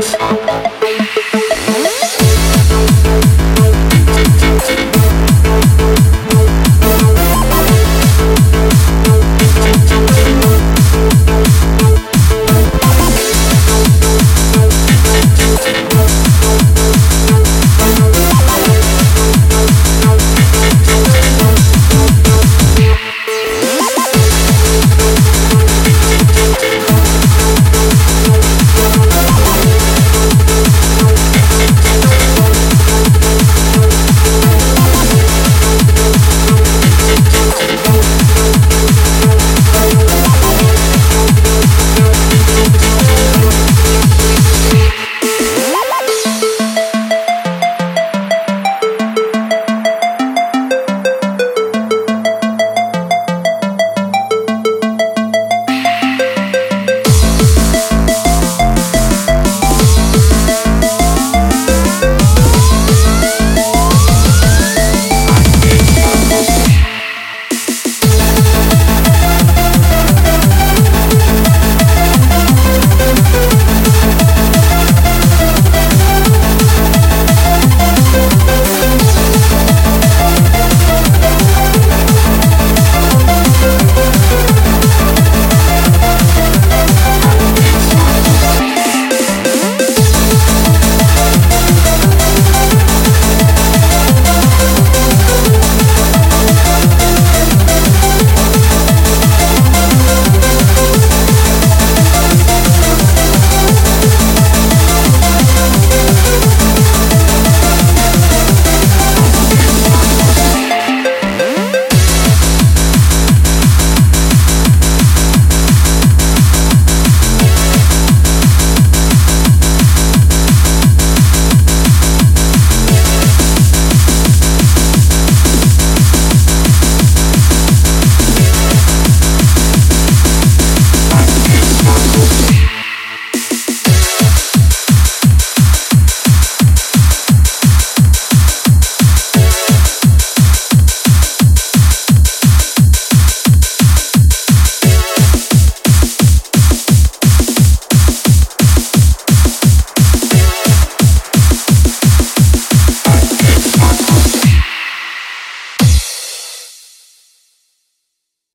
¡Gracias!